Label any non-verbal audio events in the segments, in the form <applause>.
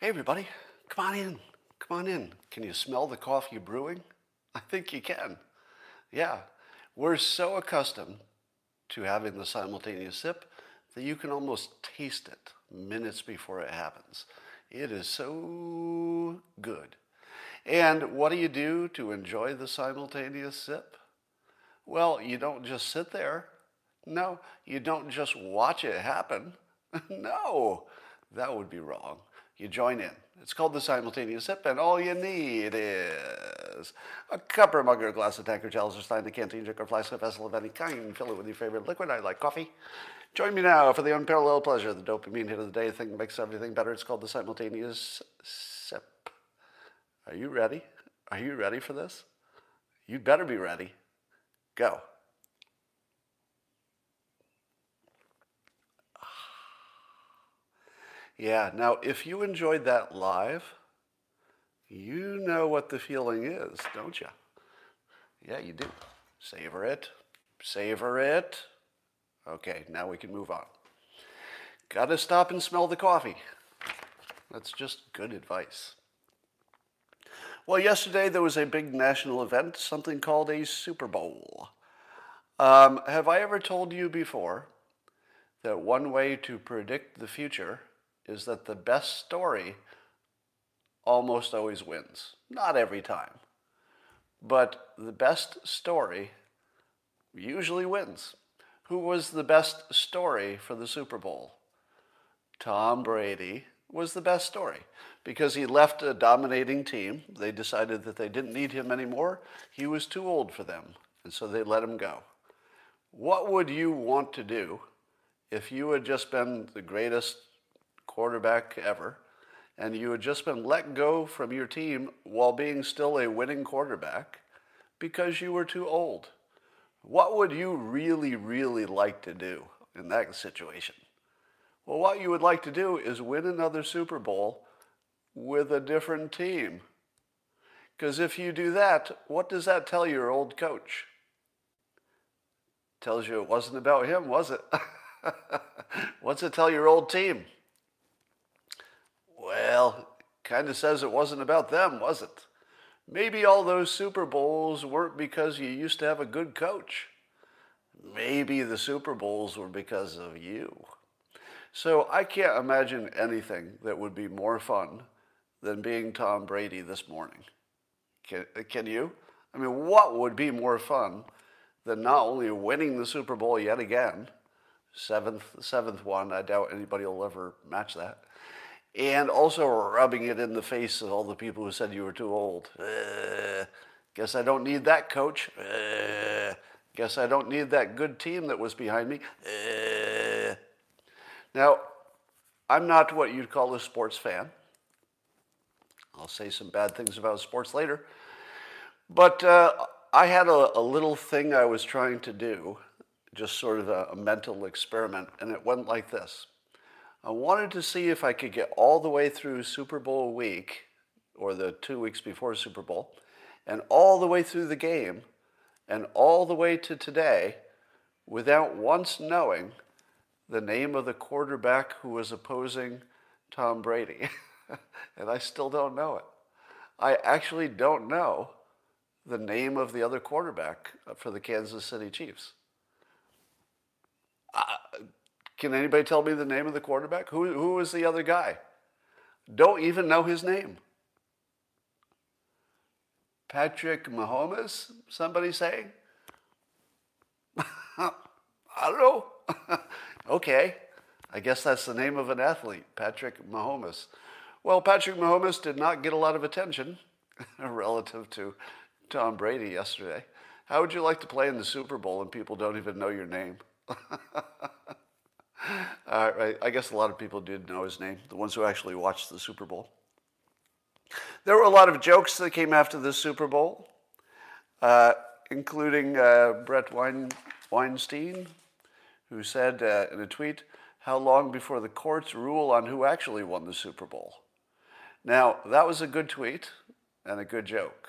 Hey, everybody, come on in. Come on in. Can you smell the coffee brewing? I think you can. Yeah, we're so accustomed to having the simultaneous sip that you can almost taste it minutes before it happens. It is so good. And what do you do to enjoy the simultaneous sip? Well, you don't just sit there. No, you don't just watch it happen. <laughs> no, that would be wrong. You join in. It's called the simultaneous sip, and all you need is a cup or mug or glass of tanker, chalice or stein, a canteen, jar or flask, a vessel of any kind. Fill it with your favorite liquid. I like coffee. Join me now for the unparalleled pleasure, the dopamine hit of the day, thing that makes everything better. It's called the simultaneous sip. Are you ready? Are you ready for this? You'd better be ready. Go. Yeah, now if you enjoyed that live, you know what the feeling is, don't you? Yeah, you do. Savor it. Savor it. Okay, now we can move on. Got to stop and smell the coffee. That's just good advice. Well, yesterday there was a big national event, something called a Super Bowl. Um, have I ever told you before that one way to predict the future is that the best story almost always wins? Not every time, but the best story usually wins. Who was the best story for the Super Bowl? Tom Brady was the best story because he left a dominating team. They decided that they didn't need him anymore. He was too old for them, and so they let him go. What would you want to do if you had just been the greatest quarterback ever and you had just been let go from your team while being still a winning quarterback because you were too old? What would you really, really like to do in that situation? Well, what you would like to do is win another Super Bowl with a different team. Because if you do that, what does that tell your old coach? Tells you it wasn't about him, was it? <laughs> What's it tell your old team? Well, kind of says it wasn't about them, was it? Maybe all those Super Bowls weren't because you used to have a good coach. Maybe the Super Bowls were because of you. So I can't imagine anything that would be more fun than being Tom Brady this morning. Can, can you? I mean, what would be more fun than not only winning the Super Bowl yet again, seventh, seventh one, I doubt anybody will ever match that, and also rubbing it in the face of all the people who said you were too old. Uh, guess I don't need that coach. Uh, guess I don't need that good team that was behind me. Uh, now, I'm not what you'd call a sports fan. I'll say some bad things about sports later. But uh, I had a, a, little thing I was trying to do, just sort of a, a mental experiment, and it went like this. I wanted to see if I could get all the way through Super Bowl week, or the two weeks before Super Bowl, and all the way through the game, and all the way to today, without once knowing the name of the quarterback who was opposing Tom Brady. <laughs> and I still don't know it. I actually don't know the name of the other quarterback for the Kansas City Chiefs. Uh, can anybody tell me the name of the quarterback? Who, who was the other guy? Don't even know his name. Patrick Mahomes, somebody saying? <laughs> I don't know. <laughs> okay, I guess that's the name of an athlete, Patrick Mahomes. Well, Patrick Mahomes did not get a lot of attention <laughs> relative to Tom Brady yesterday. How would you like to play in the Super Bowl and people don't even know your name? Right, I guess a lot of people did know his name, the ones who actually watched the Super Bowl. There were a lot of jokes that came after the Super Bowl, uh, including uh, Bret Wein- Weinstein, who said uh, in a tweet, How long before the courts rule on who actually won the Super Bowl? Now, that was a good tweet and a good joke,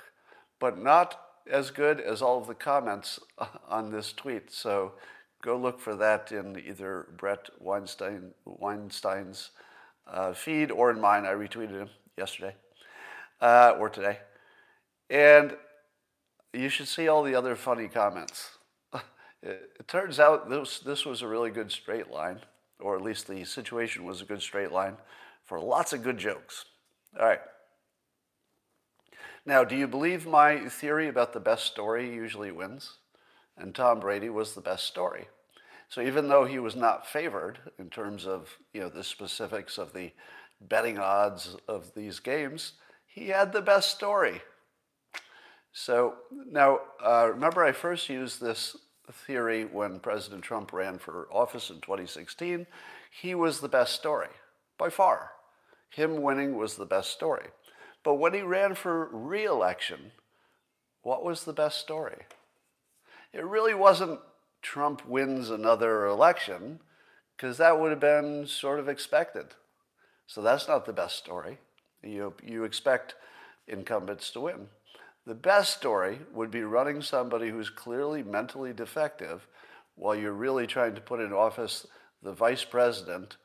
but not as good as all of the comments <laughs> on this tweet. So go look for that in either Bret Weinstein, Weinstein's uh, feed or in mine. I retweeted him yesterday uh, or today. And you should see all the other funny comments. <laughs> it, it turns out this, this was a really good straight line, or at least the situation was a good straight line for lots of good jokes. All right. Now, do you believe my theory about the best story usually wins? And Tom Brady was the best story. So even though he was not favored in terms of you know the specifics of the betting odds of these games, he had the best story. So now, uh, remember, I first used this theory when President Trump ran for office in 2016. He was the best story by far. Him winning was the best story. But when he ran for re election, what was the best story? It really wasn't Trump wins another election, because that would have been sort of expected. So that's not the best story. You, you expect incumbents to win. The best story would be running somebody who's clearly mentally defective while you're really trying to put in office the vice president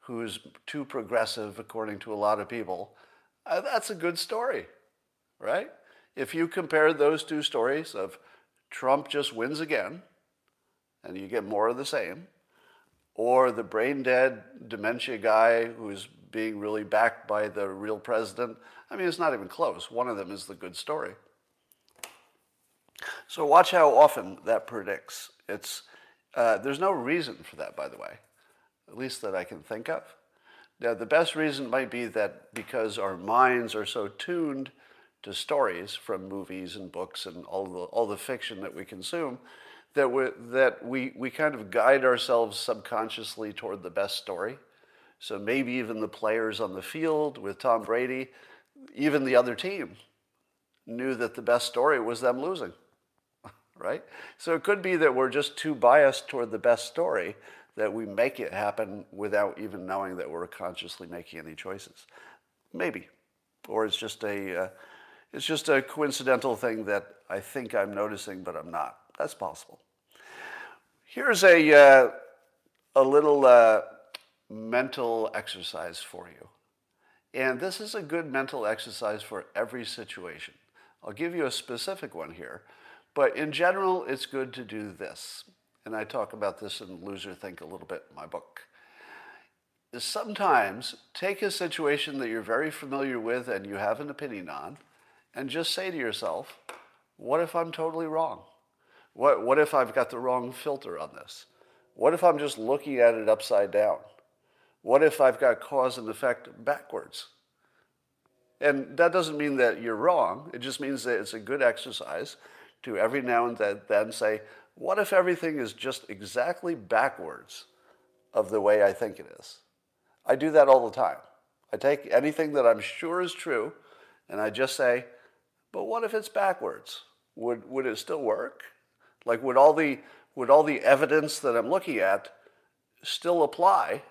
who's too progressive, according to a lot of people. Uh, that's a good story, right? If you compare those two stories of Trump just wins again, and you get more of the same, or the brain dead dementia guy who's being really backed by the real president. I mean, it's not even close. One of them is the good story. So watch how often that predicts. It's, uh, there's no reason for that, by the way, at least that I can think of. Now, the best reason might be that because our minds are so tuned to stories from movies and books and all the, all the fiction that we consume, that, we that we, we kind of guide ourselves subconsciously toward the best story. So maybe even the players on the field with Tom Brady, even the other team, knew that the best story was them losing, <laughs> right? So it could be that we're just too biased toward the best story that we make it happen without even knowing that we're consciously making any choices. Maybe, or it's just a uh, it's just a coincidental thing that I think I'm noticing, but I'm not. That's possible. Here's a uh, a little uh, mental exercise for you, and this is a good mental exercise for every situation. I'll give you a specific one here, but in general, it's good to do this and I talk about this in Loserthink a little bit in my book, sometimes take a situation that you're very familiar with and you have an opinion on, and just say to yourself, what if I'm totally wrong? What, what if I've got the wrong filter on this? What if I'm just looking at it upside down? What if I've got cause and effect backwards? And that doesn't mean that you're wrong. It just means that it's a good exercise to every now and then say, what if everything is just exactly backwards of the way I think it is? I do that all the time. I take anything that I'm sure is true and I just say, but what if it's backwards? Would, would it still work? Like, would all, the, would all the evidence that I'm looking at still apply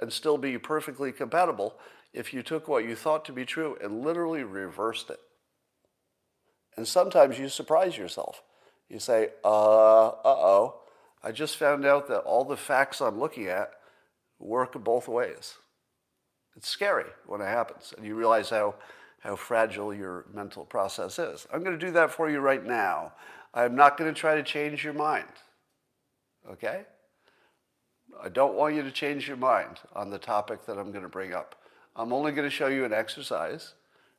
and still be perfectly compatible if you took what you thought to be true and literally reversed it? And sometimes you surprise yourself you say, uh, uh-oh, I just found out that all the facts I'm looking at work both ways. It's scary when it happens, and you realize how, how fragile your mental process is. I'm going to do that for you right now. I'm not going to try to change your mind. Okay? I don't want you to change your mind on the topic that I'm going to bring up. I'm only going to show you an exercise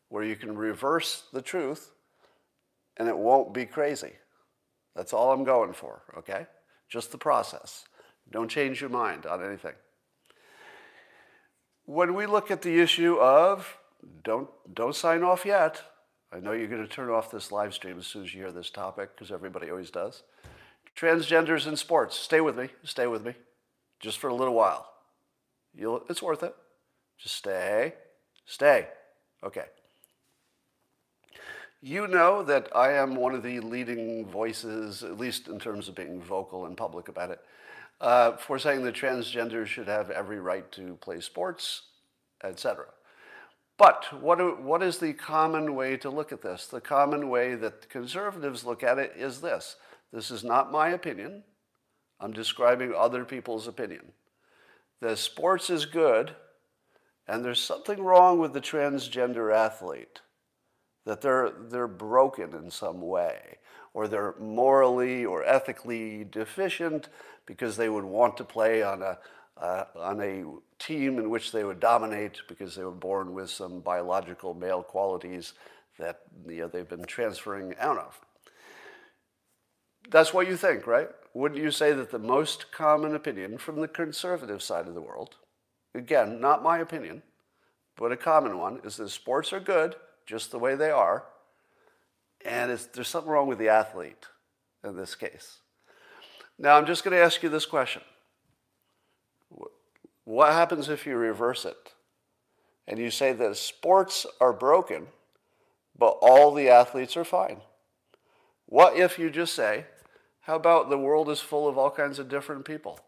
where you can reverse the truth and it won't be crazy. That's all I'm going for, okay? Just the process. Don't change your mind on anything. When we look at the issue of don't, don't sign off yet, I know you're going to turn off this live stream as soon as you hear this topic, because everybody always does. Transgenders in sports. Stay with me. Stay with me. Just for a little while. You'll, it's worth it. Just stay. Stay. Okay. You know that I am one of the leading voices, at least in terms of being vocal and public about it, uh, for saying that transgenders should have every right to play sports, etc. But what, what is the common way to look at this? The common way that conservatives look at it is this. This is not my opinion. I'm describing other people's opinion. The sports is good, and there's something wrong with the transgender athlete, that they're, they're broken in some way, or they're morally or ethically deficient because they would want to play on a, uh, on a team in which they would dominate because they were born with some biological male qualities that you know, they've been transferring out of. That's what you think, right? Wouldn't you say that the most common opinion from the conservative side of the world, again, not my opinion, but a common one, is that sports are good just the way they are, and there's something wrong with the athlete in this case. Now, I'm just going to ask you this question What happens if you reverse it? And you say that sports are broken, but all the athletes are fine. What if you just say, how about the world is full of all kinds of different people?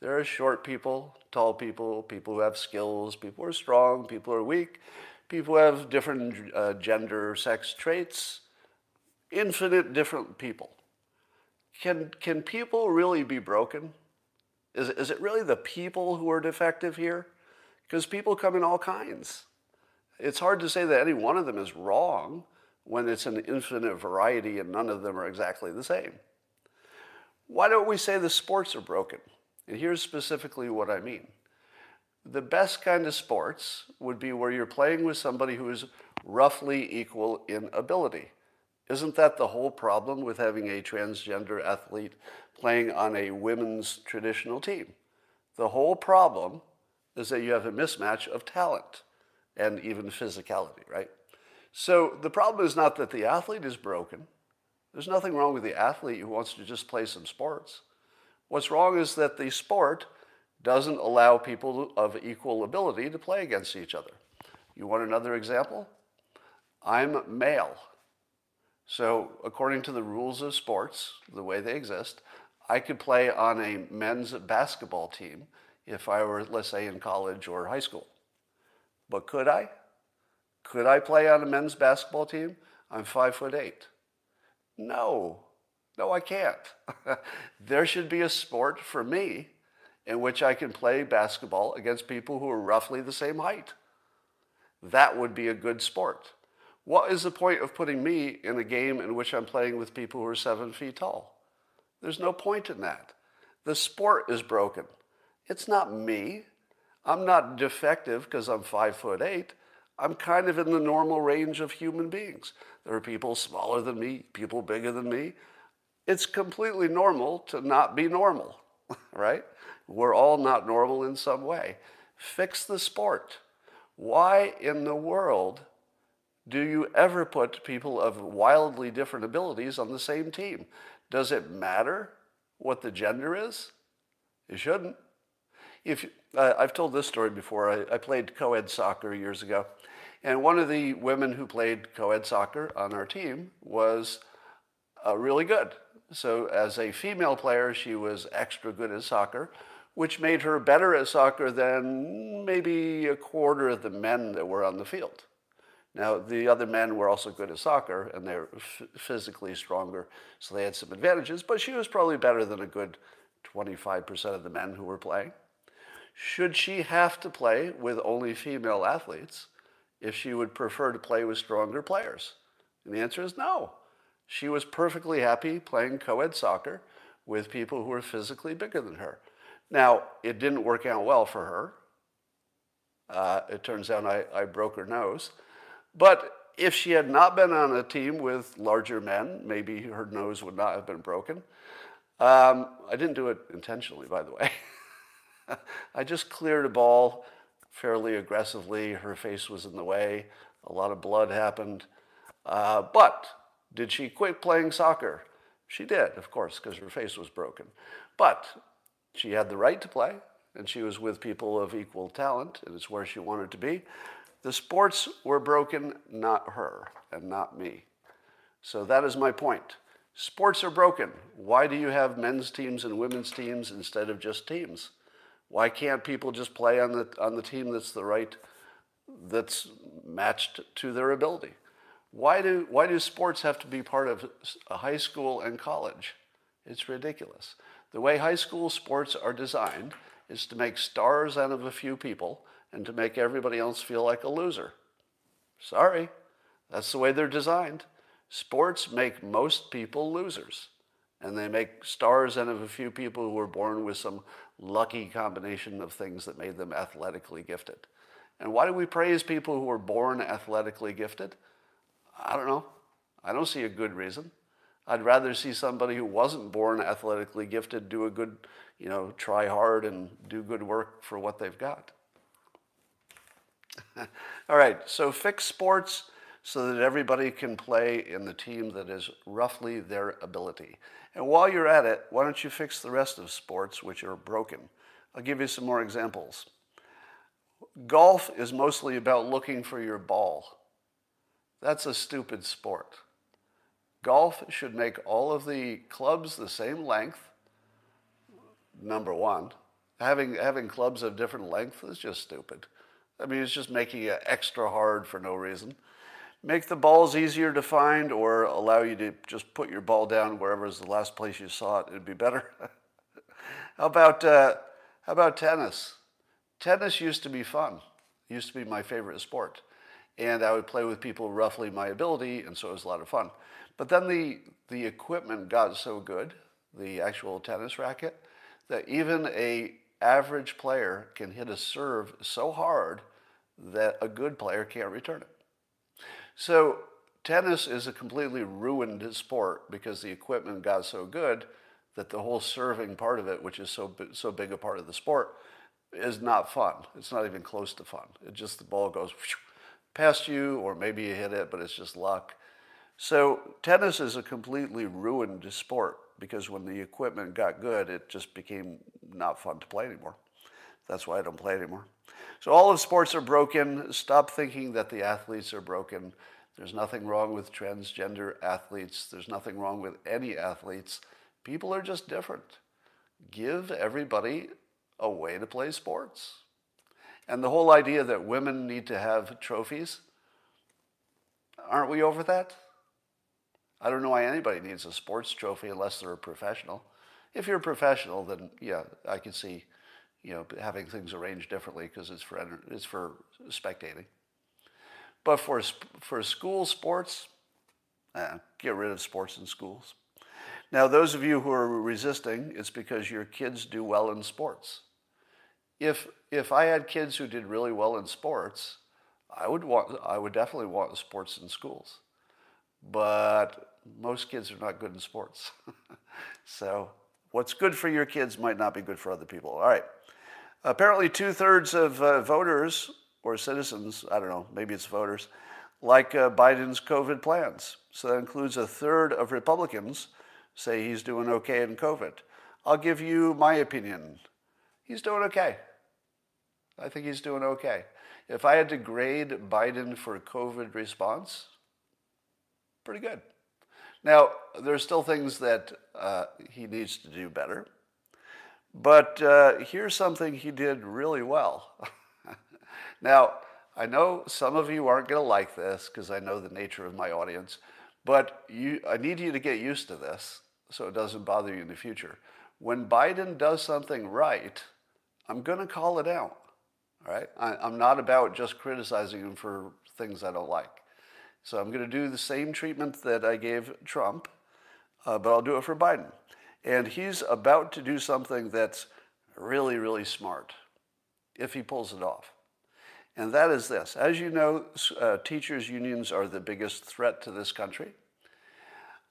There are short people, tall people, people who have skills, people who are strong, people who are weak, people who have different uh, gender, sex traits, infinite different people. Can, can people really be broken? Is, is it really the people who are defective here? Because people come in all kinds. It's hard to say that any one of them is wrong when it's an infinite variety and none of them are exactly the same. Why don't we say the sports are broken? And here's specifically what I mean. The best kind of sports would be where you're playing with somebody who is roughly equal in ability. Isn't that the whole problem with having a transgender athlete playing on a women's traditional team? The whole problem is that you have a mismatch of talent and even physicality, right? So the problem is not that the athlete is broken. There's nothing wrong with the athlete who wants to just play some sports. What's wrong is that the sport doesn't allow people of equal ability to play against each other. You want another example? I'm male. So, according to the rules of sports, the way they exist, I could play on a men's basketball team if I were, let's say, in college or high school. But could I? Could I play on a men's basketball team? I'm five foot eight. No, no, I can't. <laughs> there should be a sport for me in which I can play basketball against people who are roughly the same height. That would be a good sport. What is the point of putting me in a game in which I'm playing with people who are seven feet tall? There's no point in that. The sport is broken. It's not me. I'm not defective because I'm five foot eight. I'm kind of in the normal range of human beings. There are people smaller than me, people bigger than me. It's completely normal to not be normal, <laughs> right? We're all not normal in some way. Fix the sport. Why in the world do you ever put people of wildly different abilities on the same team? Does it matter what the gender is? It shouldn't. If uh, I've told this story before, I, I played co-ed soccer years ago, and one of the women who played co-ed soccer on our team was uh, really good. So as a female player, she was extra good at soccer, which made her better at soccer than maybe a quarter of the men that were on the field. Now, the other men were also good at soccer, and they're f- physically stronger, so they had some advantages, but she was probably better than a good 25% of the men who were playing. Should she have to play with only female athletes if she would prefer to play with stronger players? And the answer is no. She was perfectly happy playing co ed soccer with people who were physically bigger than her. Now, it didn't work out well for her. Uh, it turns out I, I broke her nose. But if she had not been on a team with larger men, maybe her nose would not have been broken. Um, I didn't do it intentionally, by the way. <laughs> I just cleared a ball fairly aggressively. Her face was in the way. A lot of blood happened. Uh, but did she quit playing soccer? She did, of course, because her face was broken. But she had the right to play, and she was with people of equal talent, and it's where she wanted to be. The sports were broken, not her and not me. So that is my point. Sports are broken. Why do you have men's teams and women's teams instead of just teams? Why can't people just play on the, on the team that's the right, that's matched to their ability? Why do, why do sports have to be part of a high school and college? It's ridiculous. The way high school sports are designed is to make stars out of a few people and to make everybody else feel like a loser. Sorry, that's the way they're designed. Sports make most people losers, and they make stars out of a few people who were born with some lucky combination of things that made them athletically gifted. And why do we praise people who were born athletically gifted? I don't know. I don't see a good reason. I'd rather see somebody who wasn't born athletically gifted do a good, you know, try hard and do good work for what they've got. <laughs> All right, so fix sports so that everybody can play in the team that is roughly their ability. And while you're at it, why don't you fix the rest of sports which are broken? I'll give you some more examples. Golf is mostly about looking for your ball. That's a stupid sport. Golf should make all of the clubs the same length, number one. Having, having clubs of different length is just stupid. I mean, it's just making it extra hard for no reason. Make the balls easier to find or allow you to just put your ball down wherever is the last place you saw it. It'd be better. <laughs> how, about, uh, how about tennis? Tennis used to be fun. It used to be my favorite sport. And I would play with people roughly my ability, and so it was a lot of fun. But then the, the equipment got so good, the actual tennis racket, that even a average player can hit a serve so hard that a good player can't return it. So tennis is a completely ruined sport because the equipment got so good that the whole serving part of it, which is so so big a part of the sport, is not fun. It's not even close to fun. It just the ball goes past you, or maybe you hit it, but it's just luck. So tennis is a completely ruined sport because when the equipment got good, it just became not fun to play anymore. That's why I don't play anymore. So all of sports are broken. Stop thinking that the athletes are broken. There's nothing wrong with transgender athletes. There's nothing wrong with any athletes. People are just different. Give everybody a way to play sports. And the whole idea that women need to have trophies, aren't we over that? I don't know why anybody needs a sports trophy unless they're a professional. If you're a professional, then yeah, I can see, you know, having things arranged differently because it's for it's for spectating. But for for school sports, eh, get rid of sports in schools. Now, those of you who are resisting, it's because your kids do well in sports. If if I had kids who did really well in sports, I would want I would definitely want sports in schools. But most kids are not good in sports. <laughs> so what's good for your kids might not be good for other people. All right. Apparently, two thirds of uh, voters or citizens, I don't know, maybe it's voters, like uh, Biden's COVID plans. So that includes a third of Republicans say he's doing okay in COVID. I'll give you my opinion. He's doing okay. I think he's doing okay. If I had to grade Biden for COVID response, pretty good. Now, there's still things that uh, he needs to do better. But uh, here's something he did really well. <laughs> now, I know some of you aren't going to like this because I know the nature of my audience, but you, I need you to get used to this so it doesn't bother you in the future. When Biden does something right, I'm going to call it out. All right? I, I'm not about just criticizing him for things I don't like. So I'm going to do the same treatment that I gave Trump, uh, but I'll do it for Biden. And he's about to do something that's really, really smart if he pulls it off. And that is this. As you know, uh, teachers' unions are the biggest threat to this country.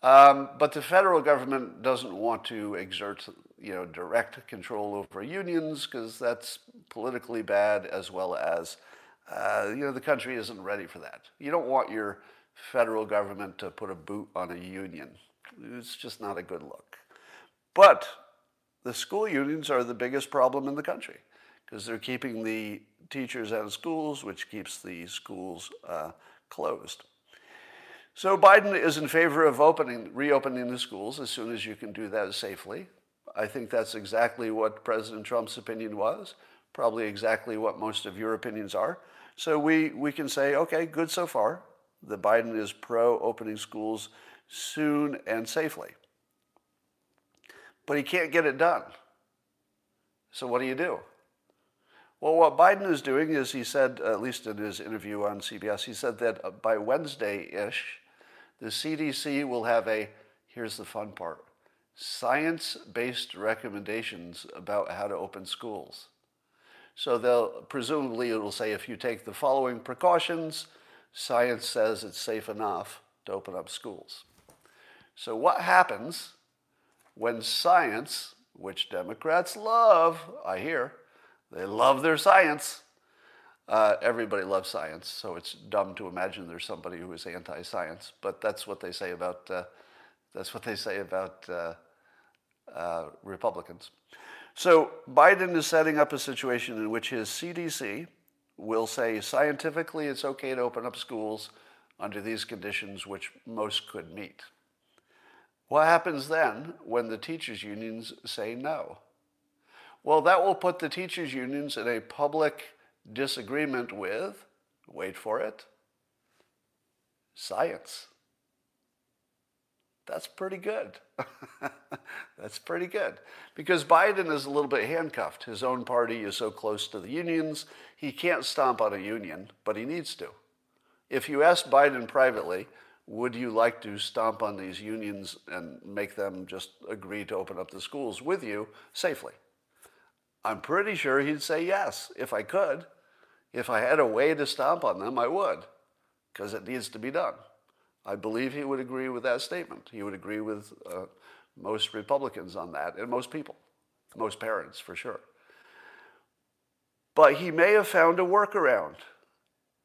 Um, but the federal government doesn't want to exert you know, direct control over unions because that's politically bad as well as uh, you know, the country isn't ready for that. You don't want your federal government to put a boot on a union. It's just not a good look. But the school unions are the biggest problem in the country because they're keeping the teachers out of schools, which keeps the schools uh, closed. So Biden is in favor of opening, reopening the schools as soon as you can do that safely. I think that's exactly what President Trump's opinion was, probably exactly what most of your opinions are. So we, we can say, okay, good so far. The Biden is pro opening schools soon and safely. But he can't get it done. So what do you do? Well, what Biden is doing is he said, at least in his interview on CBS, he said that uh, by Wednesday ish, the CDC will have a, here's the fun part, science based recommendations about how to open schools. So they'll presumably it will say if you take the following precautions, science says it's safe enough to open up schools. So what happens when science, which Democrats love, I hear, they love their science. Uh, everybody loves science, so it's dumb to imagine there's somebody who is anti-science. But that's what they say about uh, that's what they say about uh, uh Republicans. So Biden is setting up a situation in which his CDC will say scientifically it's okay to open up schools under these conditions, which most could meet. What happens then when the teachers' unions say no? Well, that will put the teachers' unions in a public disagreement with, wait for it, science. That's pretty good. <laughs> That's pretty good. Because Biden is a little bit handcuffed. His own party is so close to the unions, he can't stomp on a union, but he needs to. If you ask Biden privately, would you like to stomp on these unions and make them just agree to open up the schools with you safely? I'm pretty sure he'd say yes if I could. If I had a way to stomp on them, I would, because it needs to be done. I believe he would agree with that statement. He would agree with uh, most Republicans on that, and most people, most parents for sure. But he may have found a workaround.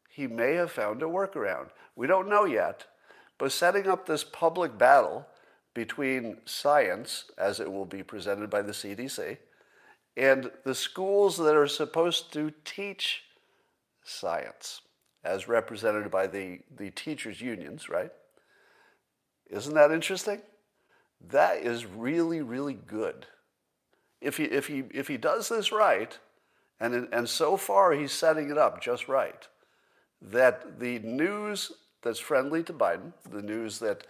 He may have found a workaround. We don't know yet, but setting up this public battle between science, as it will be presented by the CDC, and the schools that are supposed to teach science, as represented by the, the teachers' unions, right? Isn't that interesting? That is really, really good. If he, if he, if he does this right, and, and so far he's setting it up just right, that the news that's friendly to Biden, the news that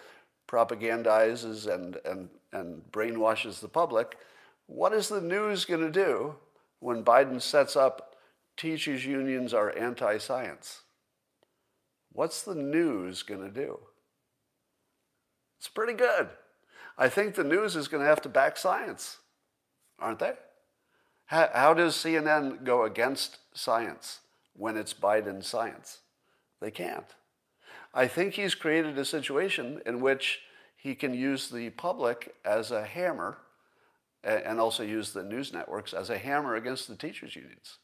propagandizes and, and, and brainwashes the public, what is the news going to do when Biden sets up teachers' unions are anti science? What's the news going to do? It's pretty good. I think the news is going to have to back science, aren't they? How, how does CNN go against science when it's Biden science? They can't. I think he's created a situation in which he can use the public as a hammer and also use the news networks as a hammer against the teachers' unions.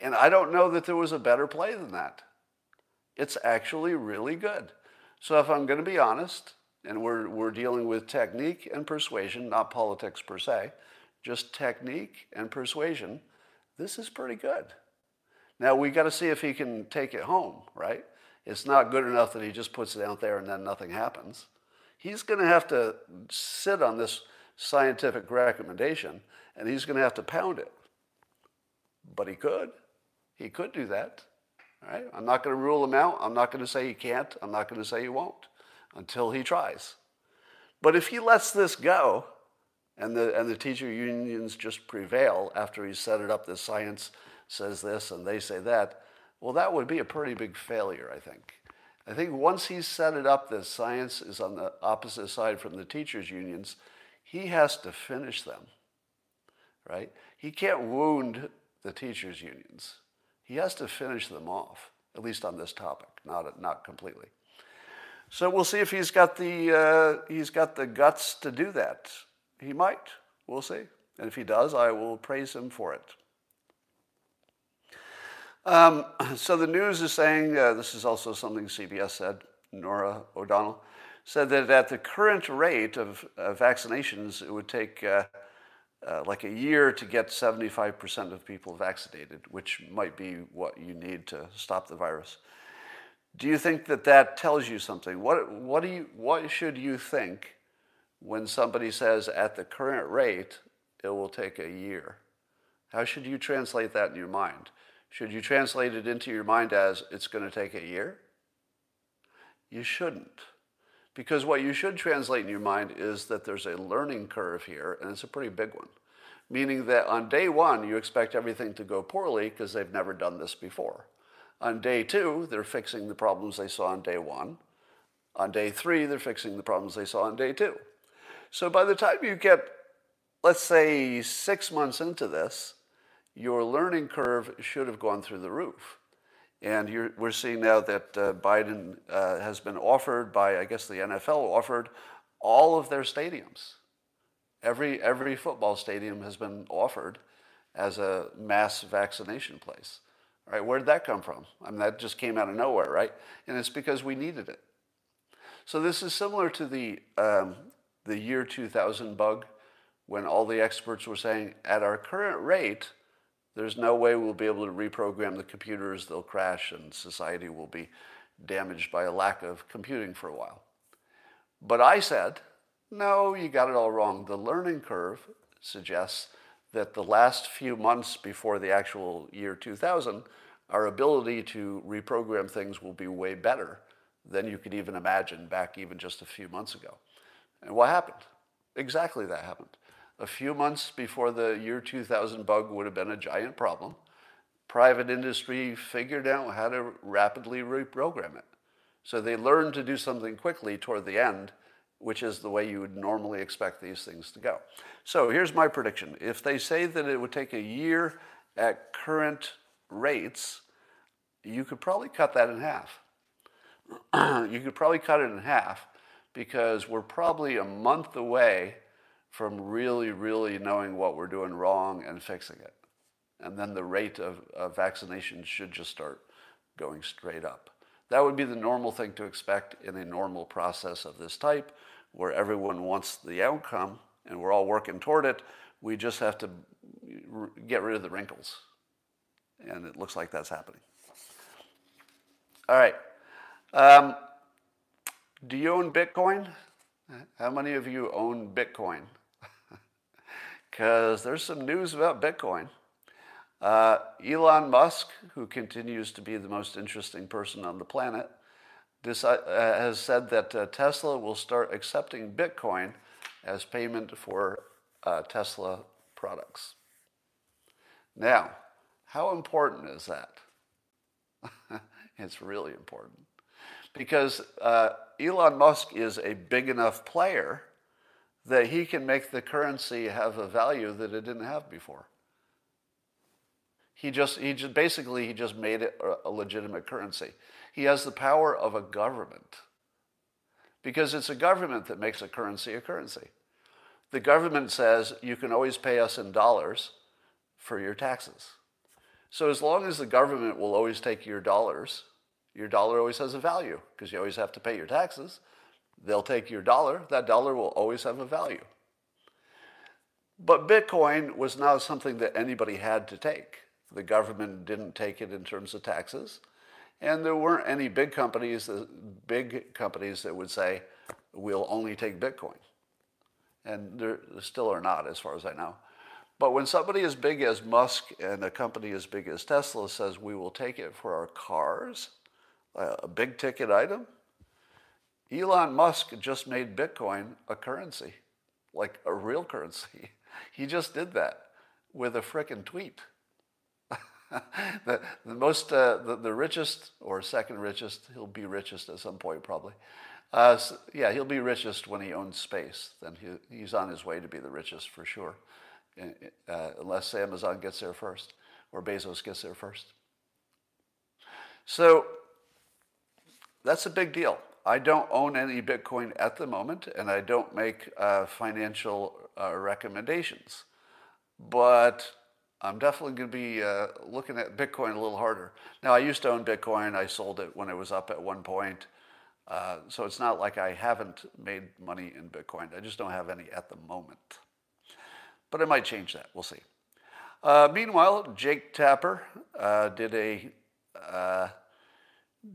And I don't know that there was a better play than that. It's actually really good. So if I'm going to be honest, and we're, we're dealing with technique and persuasion, not politics per se, just technique and persuasion, this is pretty good. Now we got to see if he can take it home, right? It's not good enough that he just puts it out there and then nothing happens. He's going to have to sit on this scientific recommendation, and he's going to have to pound it. But he could. He could do that. Right? I'm not going to rule him out. I'm not going to say he can't. I'm not going to say he won't until he tries. But if he lets this go, and the, and the teacher unions just prevail after he's set it up, the science says this and they say that, well, that would be a pretty big failure, I think. I think once he's set it up that science is on the opposite side from the teachers' unions, he has to finish them, right? He can't wound the teachers' unions. He has to finish them off, at least on this topic, not, not completely. So we'll see if he's got the uh, he's got the guts to do that. He might. We'll see. And if he does, I will praise him for it. Um, <clears throat> so the news is saying uh, this is also something CBS said. Norah O'Donnell said that at the current rate of uh, vaccinations, it would take uh, uh, like a year to get 75% of people vaccinated, which might be what you need to stop the virus. Do you think that that tells you something? What, what, do you, what should you think when somebody says at the current rate, it will take a year? How should you translate that in your mind? Should you translate it into your mind as it's going to take a year? You shouldn't Because what you should translate in your mind is that there's a learning curve here, and it's a pretty big one. Meaning that on day one, you expect everything to go poorly because they've never done this before. On day two, they're fixing the problems they saw on day one. On day three, they're fixing the problems they saw on day two. So by the time you get, let's say, six months into this, your learning curve should have gone through the roof. And we're seeing now that uh, Biden uh, has been offered by, I guess the NFL offered all of their stadiums. Every, every football stadium has been offered as a mass vaccination place. Right? Where did that come from? I mean, that just came out of nowhere, right? And it's because we needed it. So this is similar to the, um, the year 2000 bug when all the experts were saying, at our current rate, there's no way we'll be able to reprogram the computers, they'll crash, and society will be damaged by a lack of computing for a while. But I said, no, you got it all wrong. The learning curve suggests that the last few months before the actual year 2000, our ability to reprogram things will be way better than you could even imagine back even just a few months ago. And what happened? Exactly that happened a few months before the year 2000 bug would have been a giant problem, private industry figured out how to rapidly reprogram it. So they learned to do something quickly toward the end, which is the way you would normally expect these things to go. So here's my prediction. If they say that it would take a year at current rates, you could probably cut that in half. <clears throat> you could probably cut it in half because we're probably a month away from really, really knowing what we're doing wrong and fixing it. And then the rate of, of vaccination should just start going straight up. That would be the normal thing to expect in a normal process of this type, where everyone wants the outcome and we're all working toward it. We just have to get rid of the wrinkles. And it looks like that's happening. All right. Um, do you own Bitcoin? How many of you own Bitcoin? Because there's some news about Bitcoin. Uh, Elon Musk, who continues to be the most interesting person on the planet, uh, has said that uh, Tesla will start accepting Bitcoin as payment for uh, Tesla products. Now, how important is that? <laughs> it's really important because uh, Elon Musk is a big enough player that he can make the currency have a value that it didn't have before. He just, he just basically he just made it a legitimate currency. He has the power of a government because it's a government that makes a currency a currency. The government says you can always pay us in dollars for your taxes. So as long as the government will always take your dollars, your dollar always has a value because you always have to pay your taxes. They'll take your dollar. That dollar will always have a value. But Bitcoin was not something that anybody had to take. The government didn't take it in terms of taxes. And there weren't any big companies, big companies that would say, we'll only take Bitcoin. And there still are not, as far as I know. But when somebody as big as Musk and a company as big as Tesla says, we will take it for our cars, a big ticket item, Elon Musk just made Bitcoin a currency, like a real currency. <laughs> He just did that with a frickin' tweet. <laughs> the, the most, uh, the, the richest or second richest, he'll be richest at some point probably. Uh, so, yeah, he'll be richest when he owns space. Then he, he's on his way to be the richest for sure, uh, unless Amazon gets there first or Bezos gets there first. So that's a big deal. I don't own any Bitcoin at the moment, and I don't make uh, financial uh, recommendations. But I'm definitely going to be uh, looking at Bitcoin a little harder. Now, I used to own Bitcoin. I sold it when it was up at one point. Uh, so it's not like I haven't made money in Bitcoin. I just don't have any at the moment. But I might change that. We'll see. Uh, meanwhile, Jake Tapper uh, did a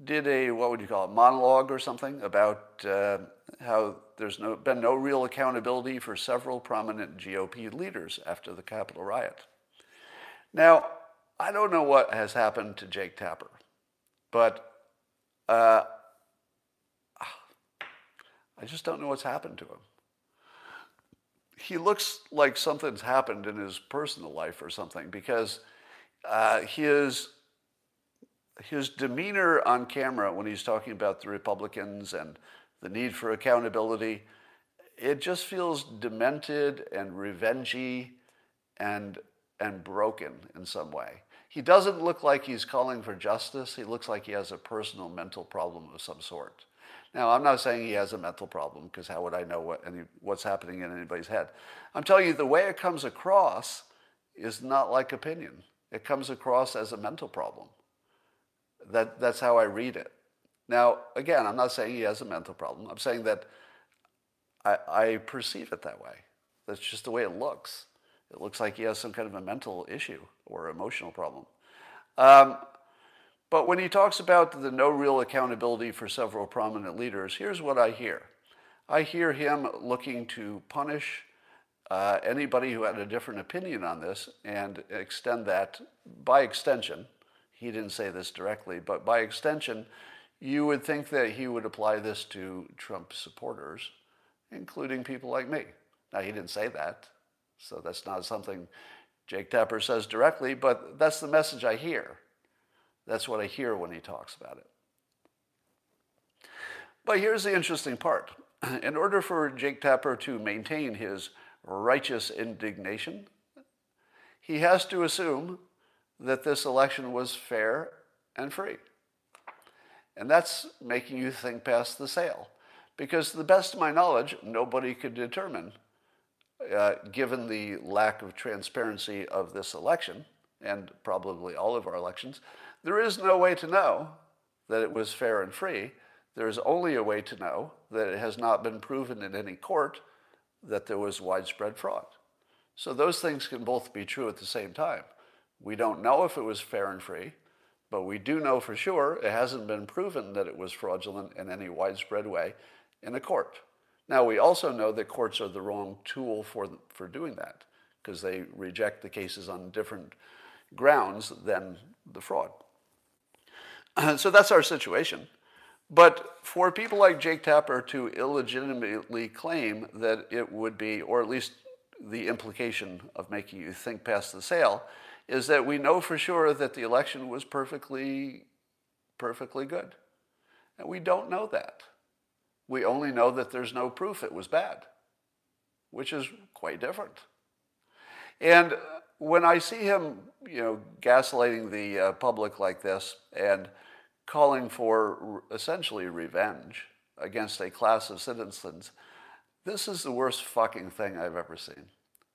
did a what would you call it monologue or something about uh, how there's no, been no real accountability for several prominent GOP leaders after the Capitol riot. Now, I don't know what has happened to Jake Tapper, but uh, <sighs> I just don't know what's happened to him. He looks like something's happened in his personal life or something because uh, his his demeanor on camera when he's talking about the Republicans and the need for accountability, it just feels demented and revengey and and broken in some way. He doesn't look like he's calling for justice. He looks like he has a personal mental problem of some sort. Now, I'm not saying he has a mental problem because how would I know what any, what's happening in anybody's head? I'm telling you, the way it comes across is not like opinion. It comes across as a mental problem. That, that's how I read it. Now, again, I'm not saying he has a mental problem. I'm saying that I, I perceive it that way. That's just the way it looks. It looks like he has some kind of a mental issue or emotional problem. Um, but when he talks about the no real accountability for several prominent leaders, here's what I hear. I hear him looking to punish uh, anybody who had a different opinion on this and extend that by extension. He didn't say this directly, but by extension, you would think that he would apply this to Trump supporters, including people like me. Now, he didn't say that, so that's not something Jake Tapper says directly, but that's the message I hear. That's what I hear when he talks about it. But here's the interesting part. <clears throat> In order for Jake Tapper to maintain his righteous indignation, he has to assume that this election was fair and free. And that's making you think past the sale. Because to the best of my knowledge, nobody could determine uh, given the lack of transparency of this election, and probably all of our elections, there is no way to know that it was fair and free. There is only a way to know that it has not been proven in any court that there was widespread fraud. So those things can both be true at the same time. We don't know if it was fair and free, but we do know for sure it hasn't been proven that it was fraudulent in any widespread way in a court. Now, we also know that courts are the wrong tool for, for doing that because they reject the cases on different grounds than the fraud. <clears throat> so that's our situation. But for people like Jake Tapper to illegitimately claim that it would be, or at least the implication of making you think past the sale, is that we know for sure that the election was perfectly, perfectly good. And we don't know that. We only know that there's no proof it was bad, which is quite different. And when I see him, you know, gaslighting the uh, public like this and calling for essentially revenge against a class of citizens, this is the worst fucking thing I've ever seen.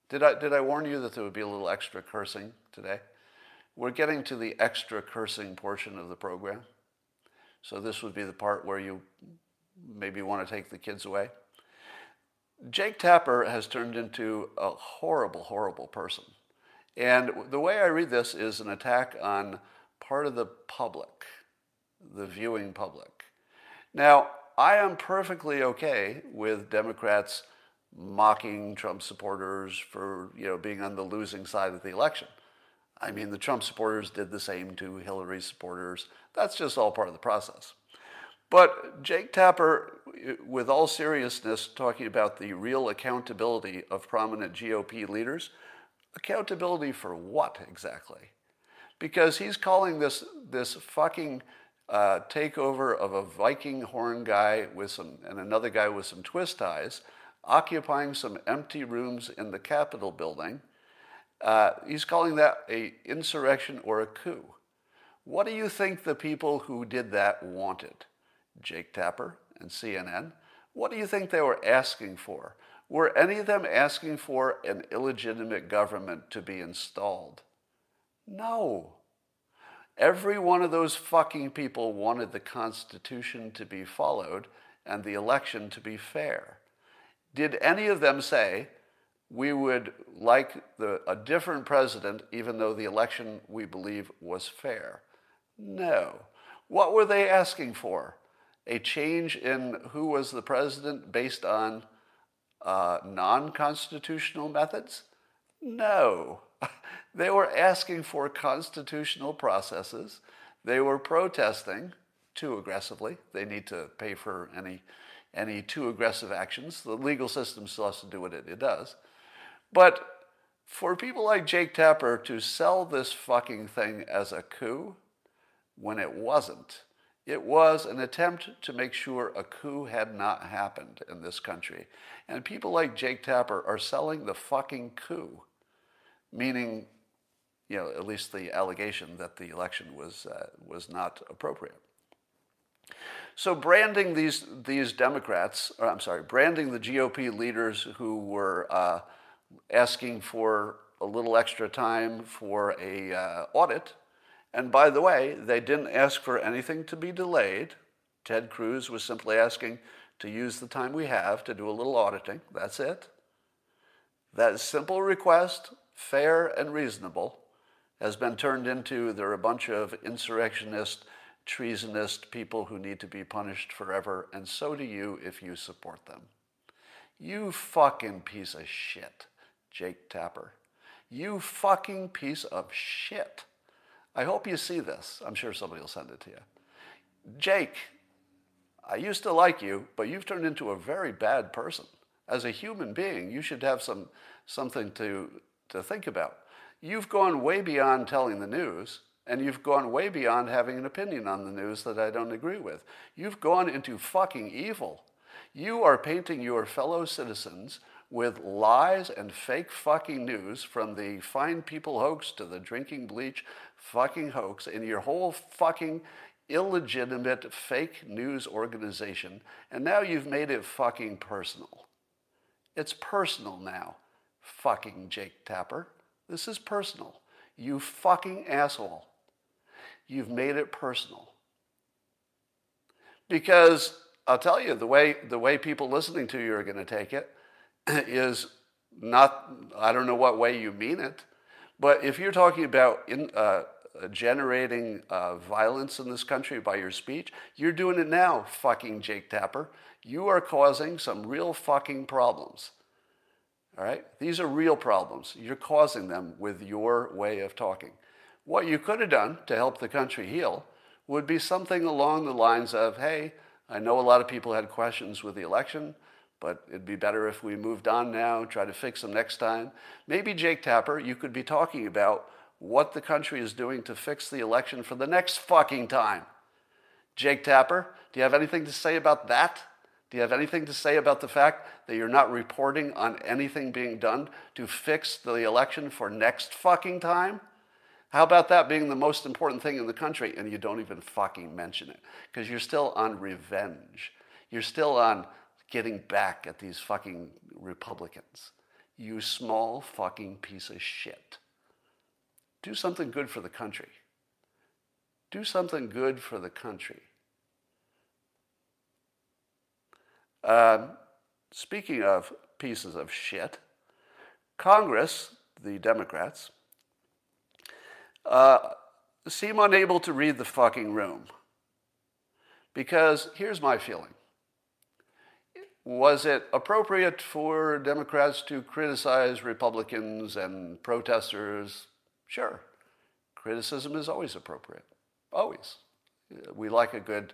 Did I, did I warn you that there would be a little extra cursing today? We're getting to the extra cursing portion of the program. So this would be the part where you maybe want to take the kids away. Jake Tapper has turned into a horrible, horrible person. And the way I read this is an attack on part of the public, the viewing public. Now, I am perfectly okay with Democrats mocking Trump supporters for you know being on the losing side of the election. I mean, the Trump supporters did the same to Hillary supporters. That's just all part of the process. But Jake Tapper, with all seriousness, talking about the real accountability of prominent GOP leaders, accountability for what exactly? Because he's calling this this fucking uh, takeover of a Viking horn guy with some and another guy with some twist ties, occupying some empty rooms in the Capitol building. Uh, he's calling that a insurrection or a coup. What do you think the people who did that wanted? Jake Tapper and CNN, what do you think they were asking for? Were any of them asking for an illegitimate government to be installed? No. Every one of those fucking people wanted the Constitution to be followed and the election to be fair. Did any of them say, we would like the, a different president even though the election we believe was fair? No. What were they asking for? a change in who was the president based on uh, non constitutional methods? No. <laughs> they were asking for constitutional processes. They were protesting too aggressively. They need to pay for any any too aggressive actions. The legal system still has to do what it, it does. But for people like Jake Tapper to sell this fucking thing as a coup when it wasn't, it was an attempt to make sure a coup had not happened in this country. And people like Jake Tapper are selling the fucking coup, meaning, you know, at least the allegation that the election was, uh, was not appropriate. So branding these, these Democrats, or I'm sorry, branding the GOP leaders who were uh, asking for a little extra time for a uh, audit, and by the way, they didn't ask for anything to be delayed. Ted Cruz was simply asking to use the time we have to do a little auditing. That's it. That simple request, fair and reasonable, has been turned into there are a bunch of insurrectionist, treasonist people who need to be punished forever, and so do you if you support them. You fucking piece of shit, Jake Tapper. You fucking piece of shit. I hope you see this. I'm sure somebody will send it to you. Jake, I used to like you, but you've turned into a very bad person. As a human being, you should have some, something to, to think about. You've gone way beyond telling the news, and you've gone way beyond having an opinion on the news that I don't agree with. You've gone into fucking evil. You are painting your fellow citizens with lies and fake fucking news from the fine people hoax to the drinking bleach fucking hoax in your whole fucking illegitimate fake news organization, and now you've made it fucking personal. It's personal now, fucking Jake Tapper. This is personal. You fucking asshole. You've made it personal. Because I'll tell you, the way, the way people listening to you are going to take it <clears throat> is not, I don't know what way you mean it, but if you're talking about in, uh, generating uh, violence in this country by your speech, you're doing it now, fucking Jake Tapper. You are causing some real fucking problems. All right? These are real problems. You're causing them with your way of talking. What you could have done to help the country heal would be something along the lines of hey, I know a lot of people had questions with the election but it'd be better if we moved on now, try to fix them next time. Maybe, Jake Tapper, you could be talking about what the country is doing to fix the election for the next fucking time. Jake Tapper, do you have anything to say about that? Do you have anything to say about the fact that you're not reporting on anything being done to fix the election for next fucking time? How about that being the most important thing in the country and you don't even fucking mention it? Because you're still on revenge. You're still on getting back at these fucking Republicans. You small fucking piece of shit. Do something good for the country. Do something good for the country. Um, speaking of pieces of shit, Congress, the Democrats, uh, seem unable to read the fucking room. Because here's my feeling was it appropriate for Democrats to criticize Republicans and protesters? Sure. Criticism is always appropriate. Always. We like a good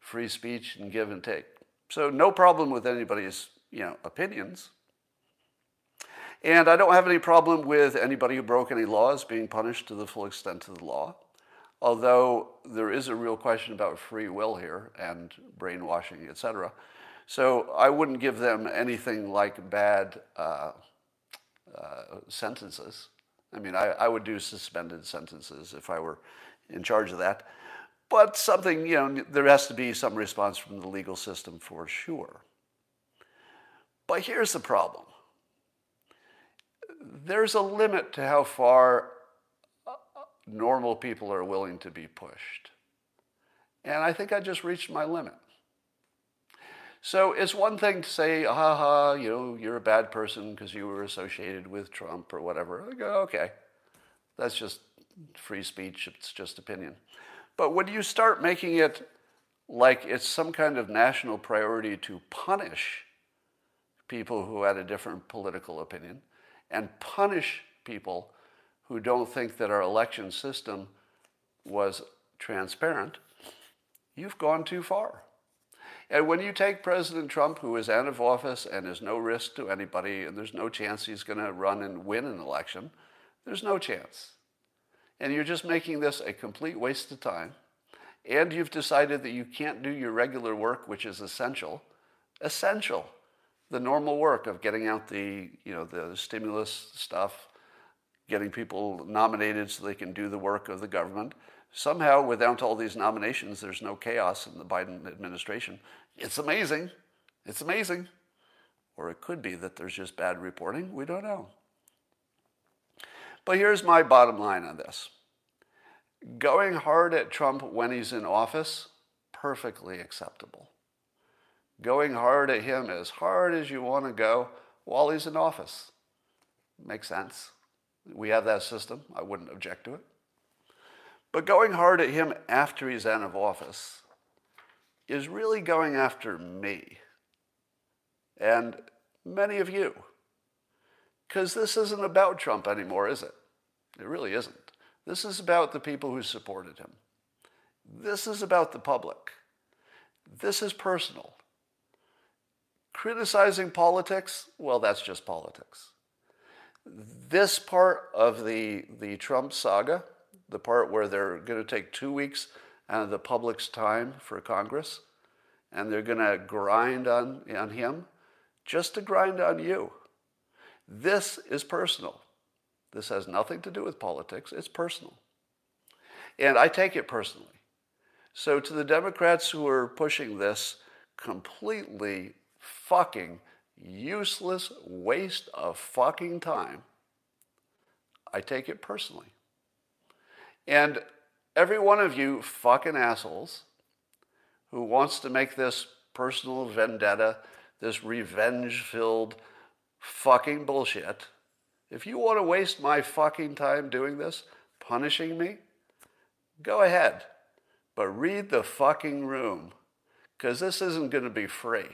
free speech and give and take. So no problem with anybody's, you know, opinions. And I don't have any problem with anybody who broke any laws being punished to the full extent of the law. Although there is a real question about free will here and brainwashing, et cetera. So I wouldn't give them anything like bad uh, uh, sentences. I mean, I, I would do suspended sentences if I were in charge of that. But something, you know, there has to be some response from the legal system for sure. But here's the problem there's a limit to how far uh, normal people are willing to be pushed. And I think I just reached my limit. So it's one thing to say, ha ha, you know, you're a bad person because you were associated with Trump or whatever. I go, okay, that's just free speech, it's just opinion. But when you start making it like it's some kind of national priority to punish people who had a different political opinion and punish people who don't think that our election system was transparent, you've gone too far. And when you take President Trump, who is out of office and is no risk to anybody, and there's no chance he's going to run and win an election, there's no chance. And you're just making this a complete waste of time. And you've decided that you can't do your regular work, which is essential. Essential. The normal work of getting out the, you know, the stimulus stuff, getting people nominated so they can do the work of the government. Somehow, without all these nominations, there's no chaos in the Biden administration. It's amazing. It's amazing. Or it could be that there's just bad reporting. We don't know. But here's my bottom line on this going hard at Trump when he's in office, perfectly acceptable. Going hard at him as hard as you want to go while he's in office makes sense. We have that system. I wouldn't object to it. But going hard at him after he's out of office is really going after me and many of you. Because this isn't about Trump anymore, is it? It really isn't. This is about the people who supported him. This is about the public. This is personal. Criticizing politics, well, that's just politics. This part of the, the Trump saga, the part where they're going to take two weeks out of the public's time for Congress, and they're going to grind on, on him, just to grind on you. This is personal. This has nothing to do with politics, it's personal. And I take it personally. So, to the Democrats who are pushing this completely fucking useless waste of fucking time, I take it personally. And every one of you fucking assholes who wants to make this personal vendetta, this revenge filled fucking bullshit, if you want to waste my fucking time doing this, punishing me, go ahead. But read the fucking room, because this isn't going to be free.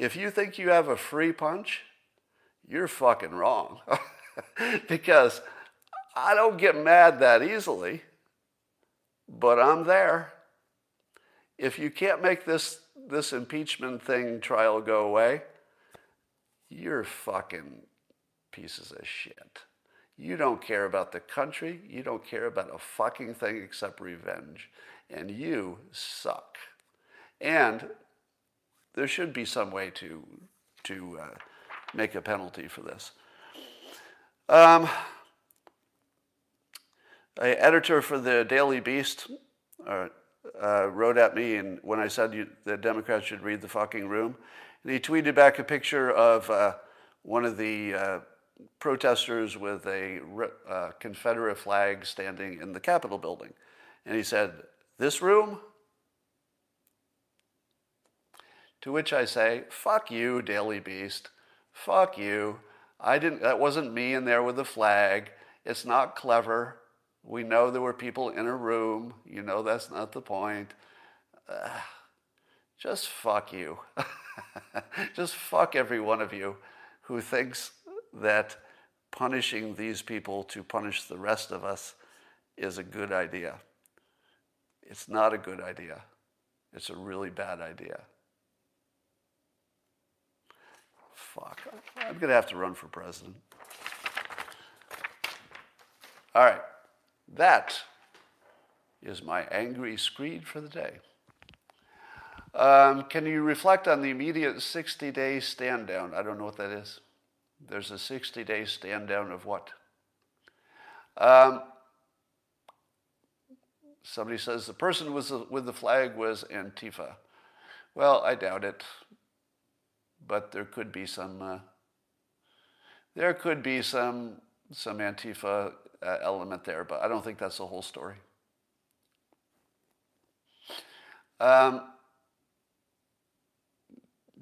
If you think you have a free punch, you're fucking wrong. <laughs> because I don't get mad that easily, but I'm there. If you can't make this, this impeachment thing trial go away, you're fucking pieces of shit. You don't care about the country. You don't care about a fucking thing except revenge. And you suck. And there should be some way to, to uh, make a penalty for this. Um, editor for the Daily Beast uh, uh, wrote at me and when I said you, the Democrats should read the fucking room. And he tweeted back a picture of uh, one of the uh, protesters with a uh, Confederate flag standing in the Capitol building. And he said, This room To which I say, fuck you, Daily Beast. Fuck you. I didn't, that wasn't me in there with the flag. It's not clever. We know there were people in a room. You know that's not the point. Uh, just fuck you. <laughs> just fuck every one of you who thinks that punishing these people to punish the rest of us is a good idea. It's not a good idea. It's a really bad idea. I'm going to have to run for president. All right, that is my angry screed for the day. Um, can you reflect on the immediate 60 day stand down? I don't know what that is. There's a 60 day stand down of what? Um, somebody says the person with the, with the flag was Antifa. Well, I doubt it but there could be some uh, there could be some some Antifa uh, element there, but I don't think that's the whole story. Um,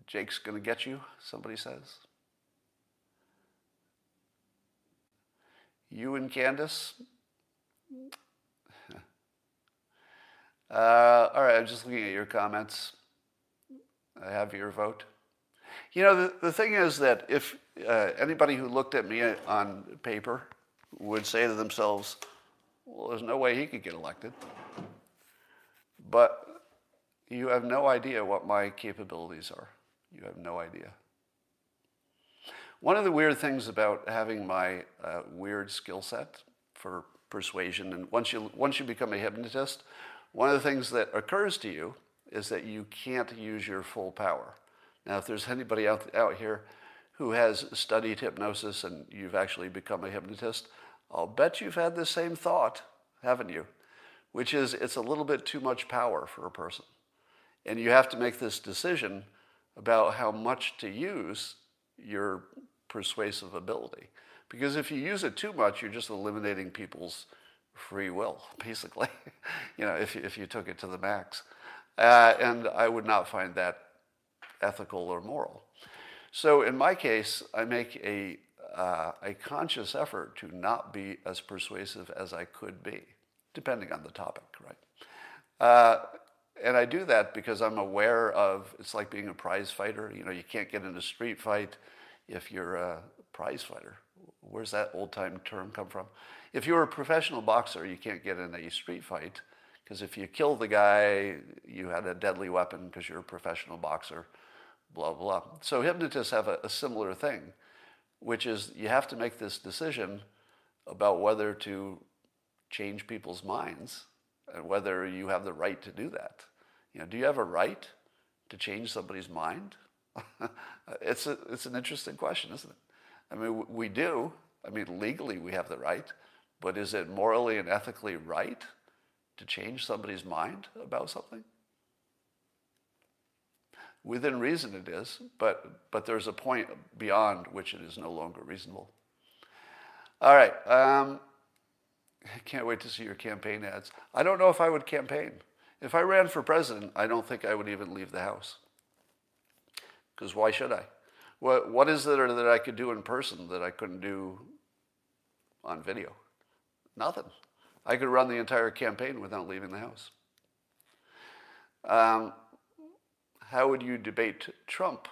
Jake's going to get you, somebody says. You and Candace. <laughs> Uh, all right, I'm just looking at your comments. I have your vote. You know, the, the thing is that if uh, anybody who looked at me on paper would say to themselves, well, there's no way he could get elected. But you have no idea what my capabilities are. You have no idea. One of the weird things about having my uh, weird skill set for persuasion, and once you, once you become a hypnotist, one of the things that occurs to you is that you can't use your full power. Now, if there's anybody out, out here who has studied hypnosis and you've actually become a hypnotist, I'll bet you've had the same thought, haven't you? Which is it's a little bit too much power for a person. And you have to make this decision about how much to use your persuasive ability. Because if you use it too much, you're just eliminating people's free will, <laughs> basically, you know, if, if you took it to the max. Uh, and I would not find that ethical or moral. So in my case, I make a, uh, a conscious effort to not be as persuasive as I could be, depending on the topic, right? Uh, and I do that because I'm aware of it's like being a prize fighter. You know, you can't get in a street fight if you're a prize fighter. Where's that old time term come from? If you're a professional boxer, you can't get in a street fight because if you kill the guy, you had a deadly weapon because you're a professional boxer, blah, blah. So hypnotists have a, a similar thing, which is you have to make this decision about whether to change people's minds and whether you have the right to do that. You know, do you have a right to change somebody's mind? <laughs> it's, a, it's an interesting question, isn't it? I mean, we do. I mean, legally we have the right, but is it morally and ethically right to change somebody's mind about something? Within reason it is, but, but there's a point beyond which it is no longer reasonable. All right. Um, I can't wait to see your campaign ads. I don't know if I would campaign. If I ran for president, I don't think I would even leave the house. Because why should I? What, what is there that I could do in person that I couldn't do on video? Nothing. I could run the entire campaign without leaving the house. Um, how would you debate Trump?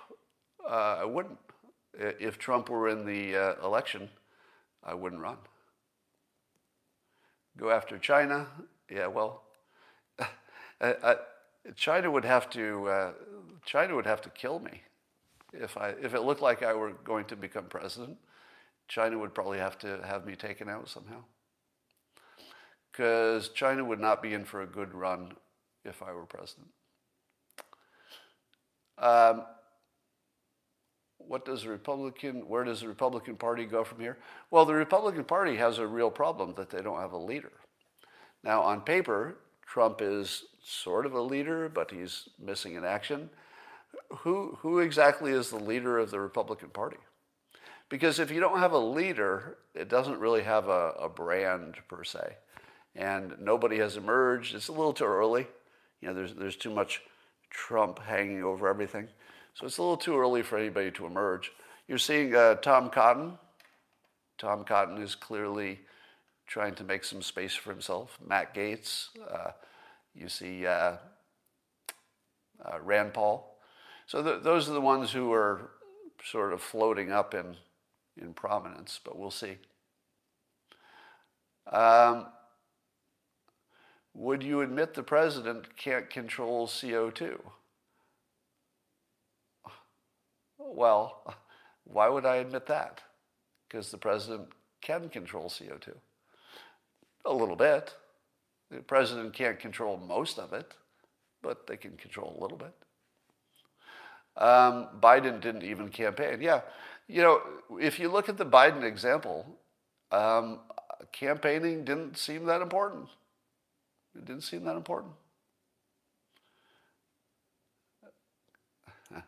Uh, I wouldn't. If Trump were in the uh, election, I wouldn't run. Go after China? Yeah, well, <laughs> China would have to uh, China would have to kill me if I if it looked like I were going to become president. China would probably have to have me taken out somehow because China would not be in for a good run if I were president. Um, what does the Republican, where does the Republican Party go from here? Well, the Republican Party has a real problem that they don't have a leader. Now, on paper, Trump is sort of a leader, but he's missing in action. Who, who exactly is the leader of the Republican Party? Because if you don't have a leader, it doesn't really have a, a brand per se and nobody has emerged. It's a little too early. You know, there's, there's too much Trump hanging over everything. So it's a little too early for anybody to emerge. You're seeing uh, Tom Cotton. Tom Cotton is clearly trying to make some space for himself. Matt Gaetz. Uh, you see uh, uh Rand Paul. So th- those are the ones who are sort of floating up in, in prominence, but we'll see. Um, would you admit the president can't control CO2? Well, why would I admit that? Because the president can control CO2. A little bit. The president can't control most of it, but they can control a little bit. Um, Biden didn't even campaign. Yeah, you know, if you look at the Biden example, um, campaigning didn't seem that important. It didn't seem that important. <laughs>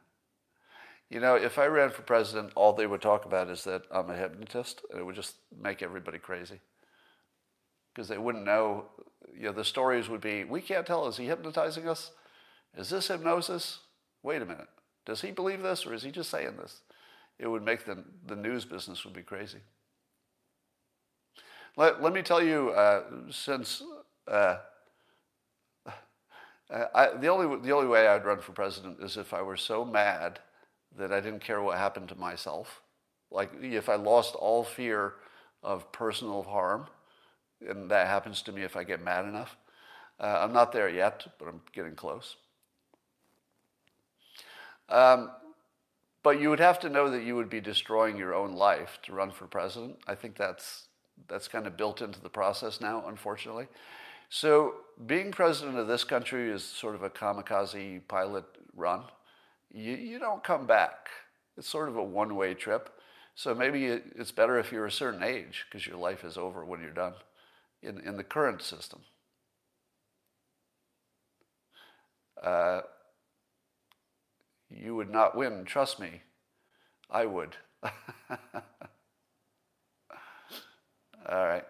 You know, if I ran for president, all they would talk about is that I'm a hypnotist, and it would just make everybody crazy. Because they wouldn't know, you know, the stories would be, we can't tell, is he hypnotizing us? Is this hypnosis? Wait a minute. Does he believe this, or is he just saying this? It would make the, the news business would be crazy. Let, let me tell you, uh, since uh, I, the, only, the only way I'd run for president is if I were so mad that I didn't care what happened to myself. Like if I lost all fear of personal harm, and that happens to me if I get mad enough. Uh, I'm not there yet, but I'm getting close. Um, but you would have to know that you would be destroying your own life to run for president. I think that's that's kind of built into the process now, unfortunately. So being president of this country is sort of a kamikaze pilot run. You, you don't come back. It's sort of a one-way trip. So maybe it's better if you're a certain age because your life is over when you're done in, in the current system. Uh, you would not win, trust me. I would. <laughs> All right.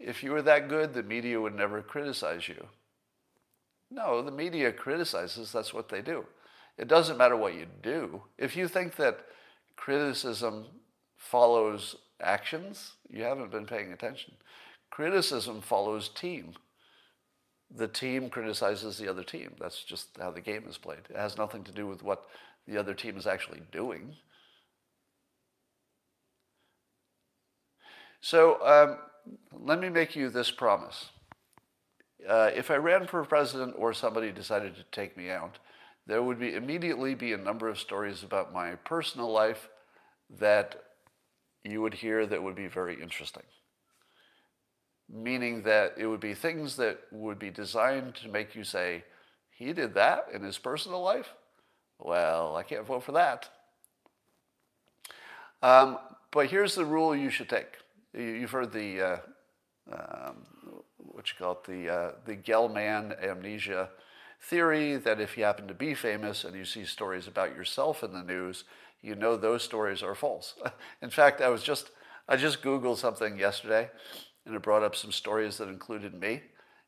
If you were that good, the media would never criticize you. No, the media criticizes, that's what they do. It doesn't matter what you do. If you think that criticism follows actions, you haven't been paying attention. Criticism follows team. The team criticizes the other team. That's just how the game is played. It has nothing to do with what the other team is actually doing. So um, let me make you this promise. Uh, if I ran for president or somebody decided to take me out, there would be immediately be a number of stories about my personal life that you would hear that would be very interesting. Meaning that it would be things that would be designed to make you say, he did that in his personal life? Well, I can't vote for that. Um, but here's the rule you should take. You've heard the, uh, um, what you call it, the, uh, the Gell-Mann amnesia theory that if you happen to be famous and you see stories about yourself in the news, you know those stories are false. <laughs> in fact, I was just, I just Googled something yesterday and it brought up some stories that included me.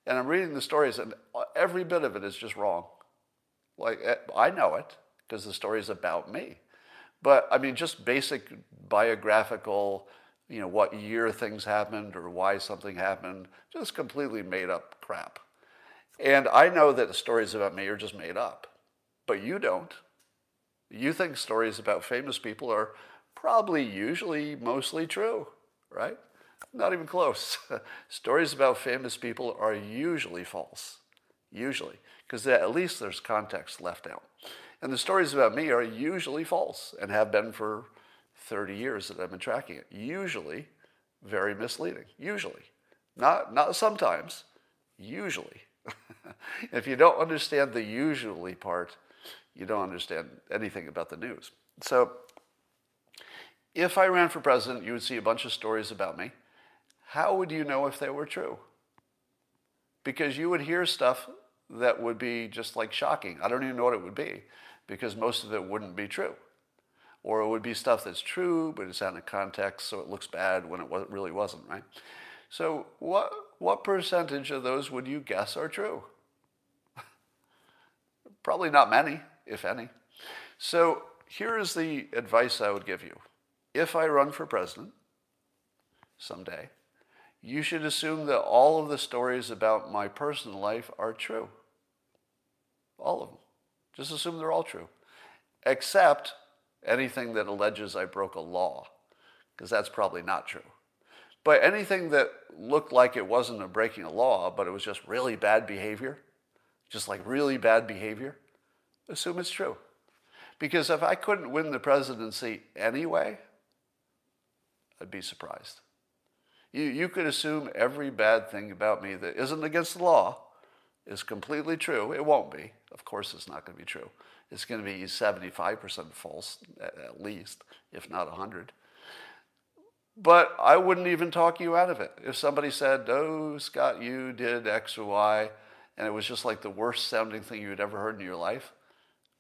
And I'm reading the stories and every bit of it is just wrong. Like, eh, I know it because the story is about me. But I mean, just basic biographical, you know, what year things happened or why something happened, just completely made up crap. And I know that the stories about me are just made up, but you don't. You think stories about famous people are probably usually mostly true, right? Not even close. <laughs> stories about famous people are usually false, usually, because at least there's context left out. And the stories about me are usually false and have been for 30 years that I've been tracking it. Usually very misleading, usually. Not, not sometimes, usually. <laughs> if you don't understand the usually part, you don't understand anything about the news. So, if I ran for president, you would see a bunch of stories about me. How would you know if they were true? Because you would hear stuff that would be just like shocking. I don't even know what it would be because most of it wouldn't be true. Or it would be stuff that's true, but it's out of context, so it looks bad when it really wasn't, right? So, what, what percentage of those would you guess are true? <laughs> Probably not many, if any. So here is the advice I would give you. If I run for president someday, you should assume that all of the stories about my personal life are true. All of them. Just assume they're all true. Except anything that alleges I broke a law, because that's probably not true. But anything that looked like it wasn't a breaking a law, but it was just really bad behavior, just like really bad behavior, assume it's true. Because if I couldn't win the presidency anyway, I'd be surprised. You, you could assume every bad thing about me that isn't against the law is completely true. It won't be. Of course, it's not going to be true. It's going to be 75% false, at least, if not 100. But I wouldn't even talk you out of it. If somebody said, Oh, Scott, you did X or Y, and it was just like the worst sounding thing you had ever heard in your life,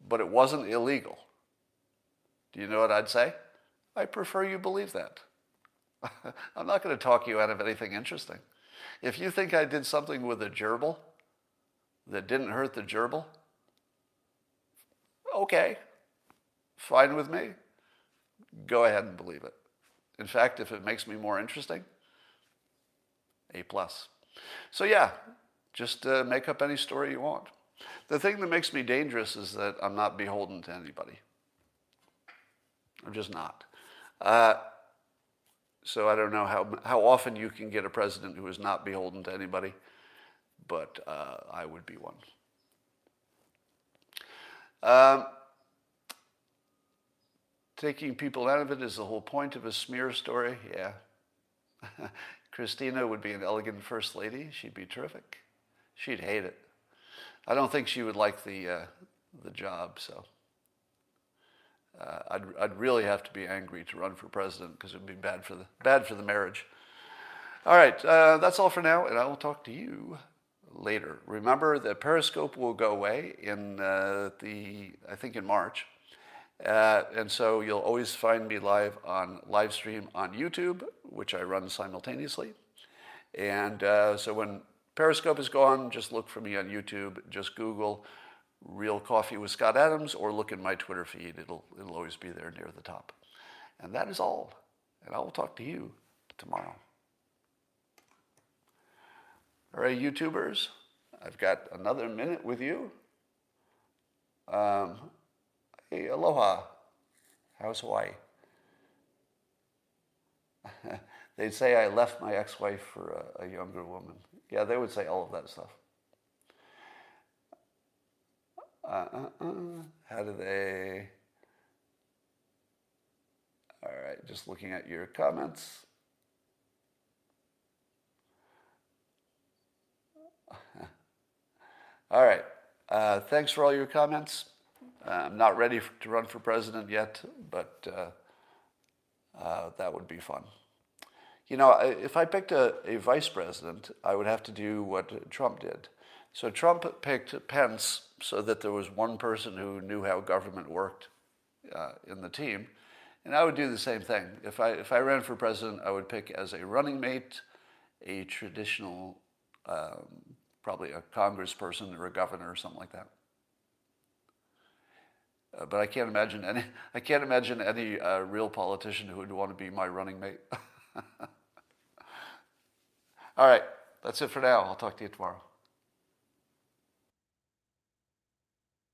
but it wasn't illegal. Do you know what I'd say? I prefer you believe that. <laughs> I'm not going to talk you out of anything interesting. If you think I did something with a gerbil that didn't hurt the gerbil, okay, fine with me. Go ahead and believe it. In fact, if it makes me more interesting, A plus. So yeah, just uh, make up any story you want. The thing that makes me dangerous is that I'm not beholden to anybody. I'm just not. Uh, so I don't know how, how often you can get a president who is not beholden to anybody, but uh, I would be one. Um, taking people out of it is the whole point of a smear story. Yeah. <laughs> Christina would be an elegant first lady. She'd be terrific. She'd hate it. I don't think she would like the uh, the job. So uh, I'd I'd really have to be angry to run for president because it would be bad for the bad for the marriage. All right, uh, that's all for now, and I will talk to you later. Remember that Periscope will go away in uh, the I think in March. Uh, and so you'll always find me live on live stream on YouTube, which I run simultaneously. And uh, so when Periscope is gone, just look for me on YouTube. Just Google Real Coffee with Scott Adams or look in my Twitter feed. It'll, it'll always be there near the top. And that is all. And I will talk to you tomorrow. All right, YouTubers, I've got another minute with you. Um, Hey, aloha. How's Hawaii? <laughs> They'd say I left my ex wife for a, a, younger woman. Yeah, they would say all of that stuff. Uh, uh, uh. How do they? All right, just looking at your comments. All right, uh, thanks for all your comments. I'm not ready to run for president yet, but uh, uh, that would be fun. You know, if I picked a, a, vice president, I would have to do what Trump did. So Trump picked Pence so that there was one person who knew how government worked uh, in the team. And I would do the same thing. If I, if I ran for president, I would pick as a running mate a traditional, um, probably a congressperson or a governor or something like that. Uh, but I can't imagine any. <laughs> I can't imagine any uh, real politician who would want to be my running mate. <laughs> All right, that's it for now. I'll talk to you tomorrow.